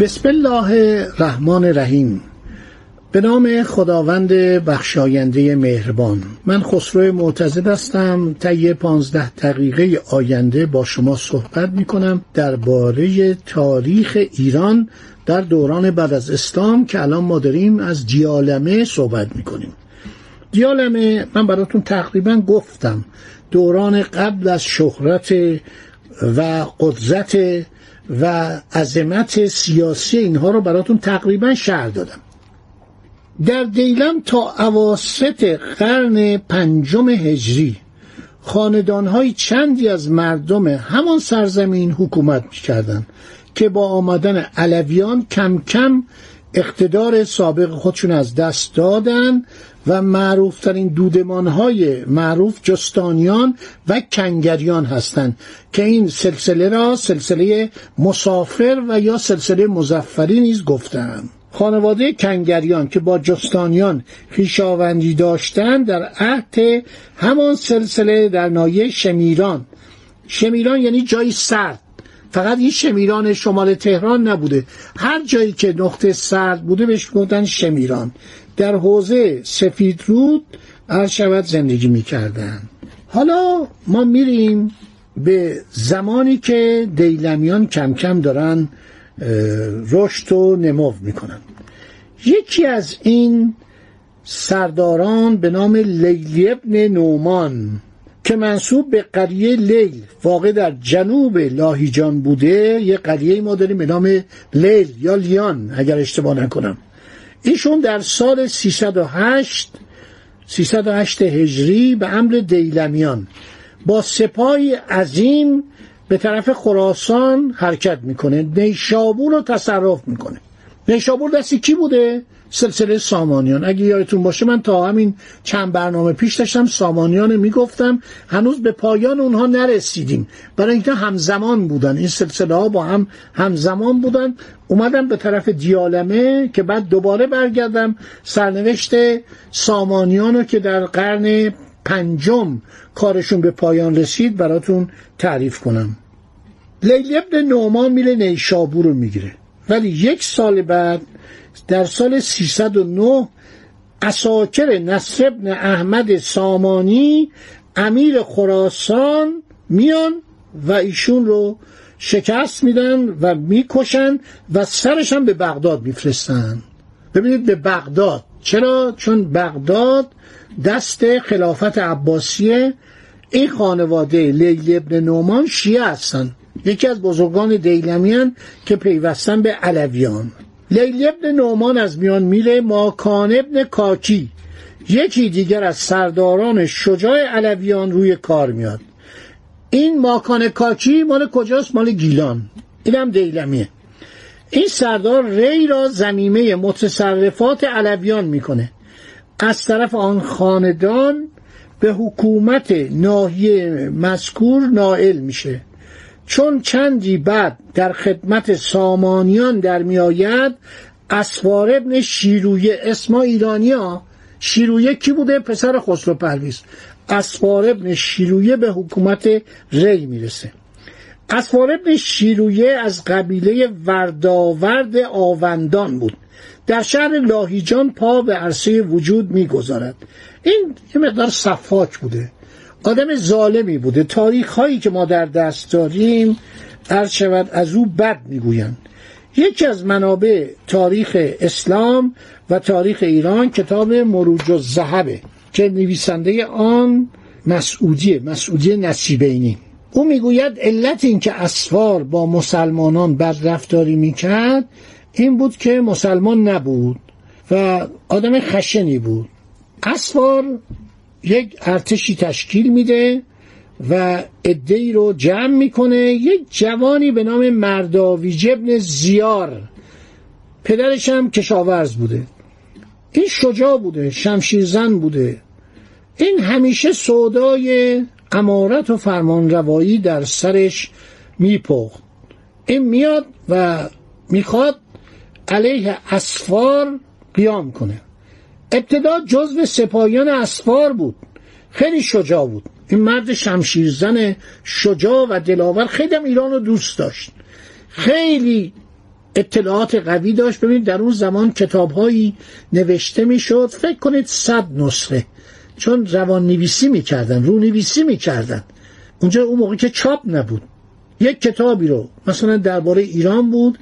بسم الله الرحمن الرحیم. به نام خداوند بخشاینده مهربان. من خسرو معتزد هستم. طی پانزده دقیقه آینده با شما صحبت می کنم درباره تاریخ ایران در دوران بعد از اسلام که الان ما داریم از دیالمه صحبت می کنیم دیالمه من براتون تقریبا گفتم دوران قبل از شهرت و قدرت و عظمت سیاسی اینها رو براتون تقریبا شهر دادم. در دیلم تا اواسط قرن پنجم هجری خاندانهای چندی از مردم همان سرزمین حکومت می‌کردند که با آمدن علویان کم کم اقتدار سابق خودشون از دست دادن و معروفترین دودمان های معروف جستانیان و کنگریان هستند که این سلسله را سلسله مسافر و یا سلسله مزفری نیز گفتند خانواده کنگریان که با جستانیان خویشاوندی داشتند در عهد همان سلسله در نایه شمیران. شمیران یعنی جای سرد. فقط این شمیران شمال تهران نبوده. هر جایی که نقطه سرد بوده بهش گفتن شمیران. در حوزه سفید رود شود زندگی می‌کردن. حالا ما میریم به زمانی که دیلمیان کم کم دارن رشد و نمو می‌کنن. یکی از این سرداران به نام لیلی ابن نومان که منصوب به قریه لیل واقع در جنوب لاهیجان بوده. یه قریه ما داریم به نام لیل یا لیان اگر اشتباه نکنم. ایشون در سال 308 308 هجری به امر دیلمیان با سپاهی عظیم به طرف خراسان حرکت می‌کنه. نیشابور رو تصرف می‌کنه. نیشابور دستی کی بوده؟ سلسله سامانیان. اگه یادتون باشه من تا همین چند برنامه پیش داشتم سامانیان می‌گفتم. هنوز به پایان اونها نرسیدیم. برای اینکه همزمان بودن. این سلسله ها با هم همزمان بودن. اومدم به طرف دیالمه که بعد دوباره برگردم. سرنوشت سامانیان رو که در قرن پنجم کارشون به پایان رسید براتون تعریف کنم. لیلی ابن نعمان میره نیشابور رو می‌گیره. ولی یک سال بعد در سال 309 اساکر نصر ابن احمد سامانی امیر خراسان میان و ایشون رو شکست میدن و می‌کشن و سرش هم به بغداد میفرستن. ببینید به بغداد. چرا؟ چون بغداد دست خلافت عباسیه. این خانواده لیلی ابن نومان شیعه هستن. یکی از بزرگان دیلمیان که پیوستن به علویان. لیلی ابن نومان از میان میره ماکان ابن کاکی. یکی دیگر از سرداران شجاع علویان روی کار میاد. این ماکان کاکی مال کجاست؟ مال گیلان. اینم دیلمیه. این سردار ری را زمیمه متصرفات علویان می‌کنه. از طرف آن خاندان به حکومت ناحیه مذکور نائل میشه. چون چندی بعد در خدمت سامانیان در میآید اسوار ابن شیرویه اسم ایرانی ها شیرویه کی بوده؟ پسر خسرو پرویز. اسوار ابن شیرویه به حکومت ری می‌رسه. اسوار ابن شیرویه از قبیله ورداورد آوندان بود. در شهر لاهیجان پا به عرصه وجود می‌گذارد. این یه مقدار صفاک بوده. آدم ظالمی بوده. تاریخ هایی که ما در دست داریم عرض شود از او بد می‌گویند. یکی از منابع تاریخ اسلام و تاریخ ایران کتاب مروج الذهبه که نویسنده آن مسعودیه مسعودی نصیبینی. او می‌گوید علت اینکه اسفار با مسلمانان بد رفتاری می‌کرد این بود که مسلمان نبود و آدم خشنی بود. اسفار یک ارتشی تشکیل میده و ادهی رو جمع می‌کنه. یک جوانی به نام مرداویج ابن زیار. پدرش هم کشاورز بوده. این شجاع بوده شمشیرزن بوده. این همیشه سودای امارت و فرمانروایی در سرش میپخت. این میاد و می‌خواد علیه اسفار قیام کنه. ابتدا جزو سپاهیان اسفار بود. خیلی شجاع بود. این مرد شمشیرزن شجاع و دلاور خیلی هم ایران رو دوست داشت. خیلی اطلاعات قوی داشت. ببینید در اون زمان کتابهایی نوشته می‌شد. فکر کنید صد نسخه. چون روان نویسی می‌کردن رو نویسی می‌کردن. اونجا اون موقع که چاپ نبود. یک کتابی رو مثلا درباره ایران بود.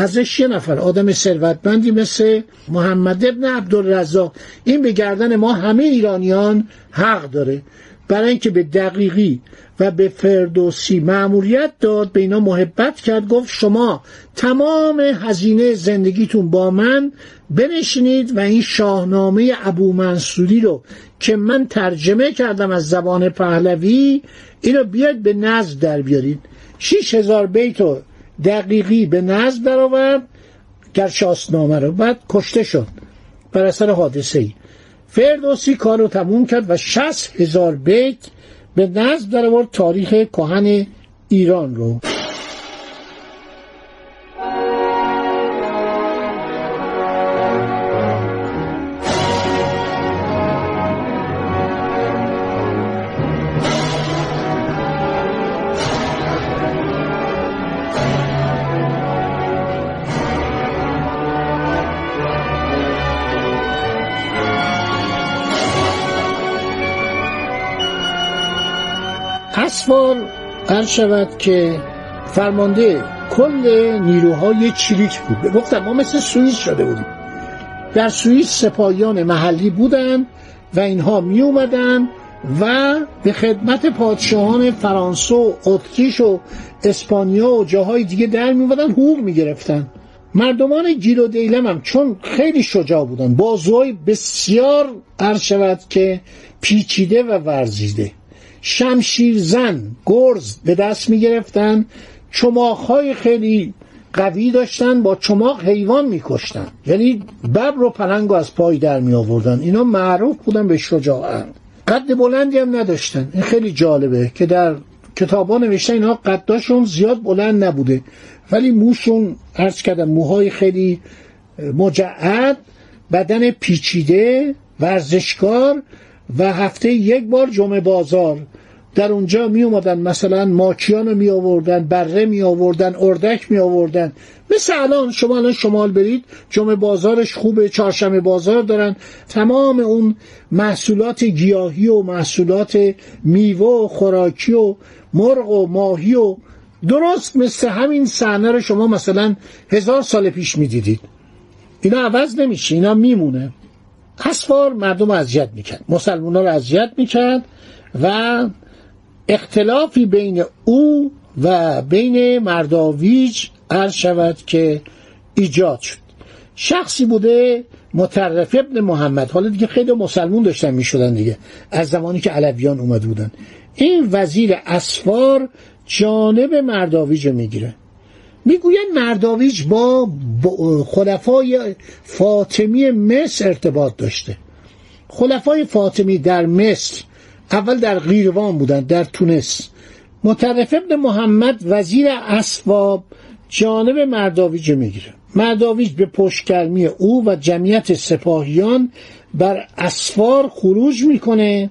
ازش یه نفر آدم ثروتمندی مثل محمد ابن عبدالرزاق. این به گردن ما همه ایرانیان حق داره. برای اینکه به دقیقی و به فردوسی معمولیت داد به اینا محبت کرد گفت شما تمام هزینه زندگیتون با من بنشینید و این شاهنامه ابو منصوری رو که من ترجمه کردم از زبان پهلوی اینو بیاد به نزد در بیارید. شیش هزار بیت رو دقیقی به نزد در آورد گر شاسنامه رو بعد کشته شد بر اثر حادثه ای فردوسی کار تموم کرد و شست هزار بیت به نزد در تاریخ کهن ایران رو. اسفار قرد شود که فرمانده کل نیروهای چریک بود. گفتم ما مثل سوئیس شده بودیم. در سوئیس سپاهیان محلی بودند و اینها می اومدن و به خدمت پادشاهان فرانسه و اتریش و اسپانیا و جاهای دیگه در می اومدن حقوق می گرفتن. مردمان گیل و دیلم هم چون خیلی شجاع بودن بازوهای بسیار عرض شود که پیچیده و ورزیده. شمشیرزن گرز به دست می گرفتن چماخهای خیلی قوی داشتن با چماق حیوان میکشتن. یعنی ببر و پلنگ از پای در می آوردن اینا معروف بودن به شجاعت. قد بلندی هم نداشتن. این خیلی جالبه که در کتابا نوشتن اینا قداشون زیاد بلند نبوده. ولی موشون عرض کردم موهای خیلی مجعد بدن پیچیده ورزشکار و هفته یک بار جمعه بازار. در اونجا می اومدن مثلا ماکیان رو می آوردن بره می آوردن اردک می آوردن. مثل الان شما الان شمال برید جمعه بازارش خوبه چهارشنبه بازار دارن. تمام اون محصولات گیاهی و محصولات میوه و خوراکی و مرغ و ماهی و درست مثل همین صحنه رو شما مثلا هزار سال پیش می‌دیدید. اینا عوض نمیشه اینا میمونه. اسفار مردم اذیت می‌کرد. مسلمان رو اذیت می‌کرد و اختلافی بین او و بین مرداویج عرض شود که ایجاد شد. شخصی بوده مترف ابن محمد. حالا دیگه خیلی مسلمون داشتن می‌شدن دیگه. از زمانی که علویان اومده بودن. این وزیر اسفار جانب مرداویج رو می‌گیره. می‌گوین مرداویج با خلفای فاطمی مصر ارتباط داشته. خلفای فاطمی در مصر اول در قیروان بودن در تونس. مترف ابن محمد وزیر اسباب جانب مرداویج می‌گیره. مرداویج به پشتگرمی او و جمعیت سپاهیان بر اسفار خروج می‌کنه.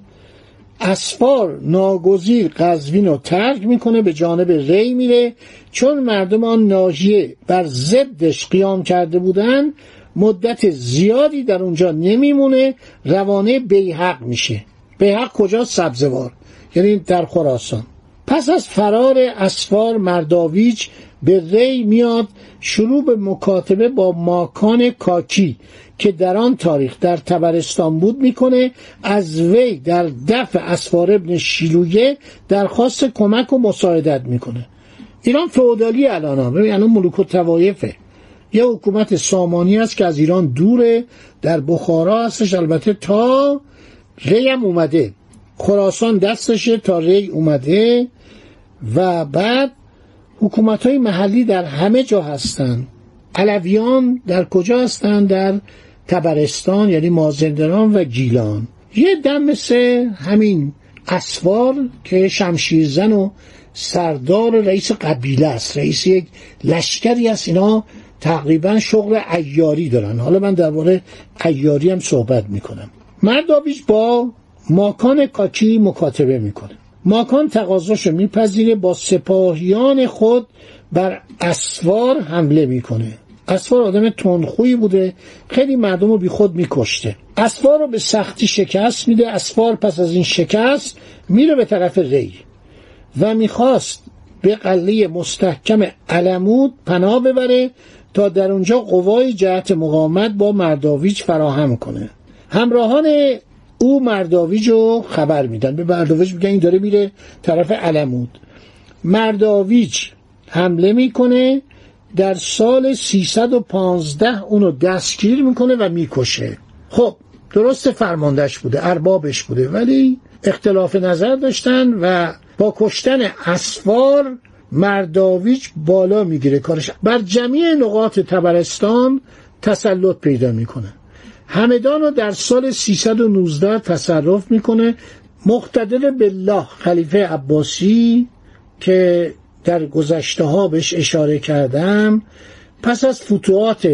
اسفار ناگزیر قزوین رو ترک می‌کنه به جانب ری میره. چون مردم آن ناحیه بر ضدش قیام کرده بودن مدت زیادی در اونجا نمیمونه روانه بیحق میشه. بیحق کجا؟ سبزوار. یعنی در خراسان. پس از فرار اسفار مرداویج به ری میاد شروع به مکاتبه با ماکان کاکی که در آن تاریخ در تبرستان بود می‌کنه از وی در دفع اسفار ابن شیلویه درخواست کمک و مساعدت می‌کنه. ایران فئودالی الان ها. ببین الان ملوک و توایفه یه حکومت سامانی است که از ایران دوره در بخارا هستش البته تا ری هم اومده. خراسان دستشه تا ری اومده و بعد حکومت های محلی در همه جا هستند علویان در کجا هستند در تبرستان یعنی مازندران و گیلان. یه دم مثل همین اسوار که شمشیرزن و سردار رئیس قبیله است. رئیس یک لشکری است. اینا تقریبا شغل ایاری دارن. حالا من درباره ایاری هم صحبت می‌کنم. مردابیش با ماکان کاکی مکاتبه می‌کنه. ماکان تقاضاشو میپذیره با سپاهیان خود بر اسوار حمله می‌کنه. اسوار آدم تندخویی بوده خیلی مردم رو بی خود میکشته. اسوار رو به سختی شکست میده اسوار پس از این شکست میره به طرف ری و می‌خواست به قله مستحکم علمود پناه ببره تا در اونجا قوای جهت مقاومت با مرداویج فراهم کنه. همراهان او مرداویج رو خبر میدن. به مرداویج میگن این داره میره طرف علمود. مرداویج حمله می‌کنه در سال 315 اونو دستگیر می‌کنه و می‌کشه. خب درست فرماندهش بوده اربابش بوده ولی اختلاف نظر داشتن و با کشتن اسفار مرداویج بالا می‌گیره کارش. بر جمعی نقاط تبرستان تسلط پیدا می‌کنه. همدان رو در سال 319 تصرف می‌کنه مقتدر بالله خلیفه عباسی که در گذشته ها بهش اشاره کردم. پس از فتوحات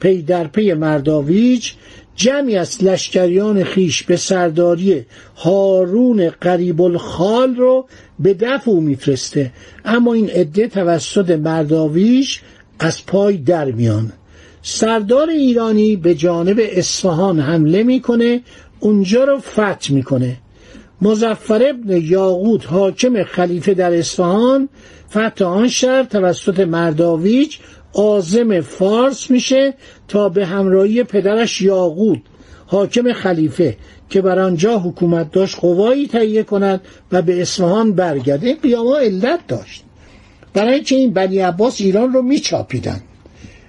پی در پی مرداویج جمعی از لشکریان خیش به سرداری هارون قریب الخال رو به دفع او میفرسته. اما این عده توسط مرداویش از پای در میان. سردار ایرانی به جانب اصفهان حمله می‌کنه اونجا رو فتح می‌کنه. مزفر ابن یاقوت حاکم خلیفه در اصفهان فتح آن شهر توسط مرداویج آزم فارس میشه تا به همراهی پدرش یاقوت حاکم خلیفه که بر آنجا حکومت داشت قوایی تهیه کند و به اصفهان برگرده این قیام علت داشت. برای که این بنی عباس ایران رو میچاپیدن.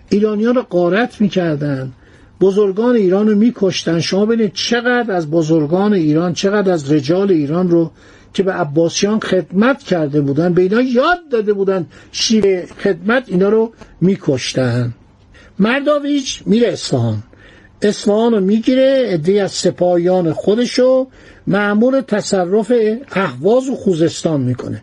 ایرانیان رو قارت می‌کردن. بزرگان ایران رو میکشتن. شما ببینید چقدر از بزرگان ایران چقدر از رجال ایران رو که به عباسیان خدمت کرده بودن به اینا یاد داده بودن شیوه خدمت اینا رو میکشتن. مرداویج میره اصفهان. اصفهان رو می‌گیره عده از سپاهیان خودشو معمول تصرف اهواز و خوزستان می‌کنه.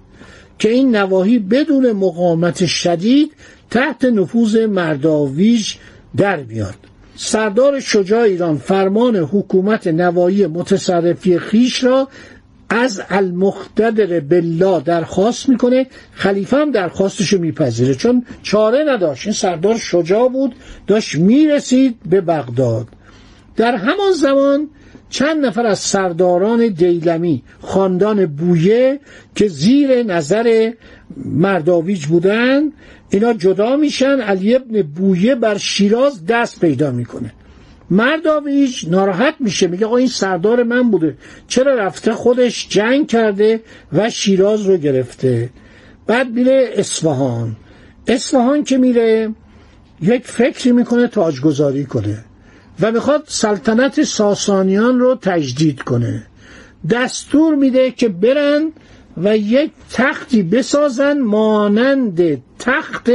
که این نواحی بدون مقاومت شدید تحت نفوذ مرداویج در میاد. سردار شجاع ایران فرمان حکومت نوایی متصرفی خیش را از المقتدر بالله درخواست می‌کنه. خلیفه هم درخواستشو میپذیره. چون چاره نداشت. این سردار شجاع بود. داشت می‌رسید به بغداد. در همان زمان چند نفر از سرداران دیلمی خاندان بویه که زیر نظر مرداویج بودن اینا جدا میشن علی ابن بویه بر شیراز دست پیدا می‌کنه. مرداویج ناراحت میشه میگه آقا این سردار من بوده. چرا رفته خودش جنگ کرده و شیراز رو گرفته؟ بعد میره اصفهان. اصفهان که میره یک فکری می‌کنه تاجگذاری کنه. و می‌خواد سلطنت ساسانیان رو تجدید کنه. دستور میده که برن و یک تختی بسازن مانند تخت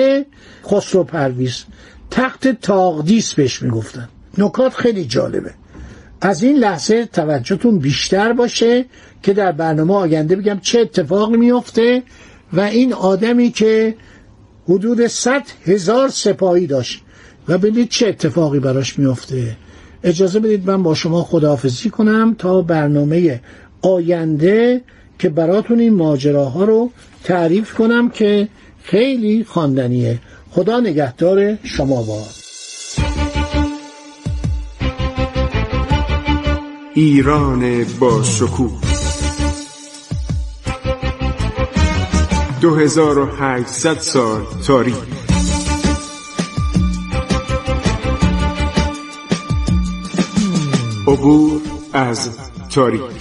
خسرو پرویز تخت تاقدیس بهش می‌گفتن. نکات خیلی جالبه. از این لحظه توجهتون بیشتر باشه که در برنامه آینده بگم چه اتفاقی میفته و این آدمی که حدود صد هزار سپاهی داشت و ببینید چه اتفاقی براش میفته. اجازه بدید من با شما خداحافظی کنم تا برنامه آینده که براتون این ماجراها رو تعریف کنم که خیلی خواندنیه. خدا نگهدار شما باد. ایران با شکوه. 2800 سال تاریخ. عبور از تاریخ.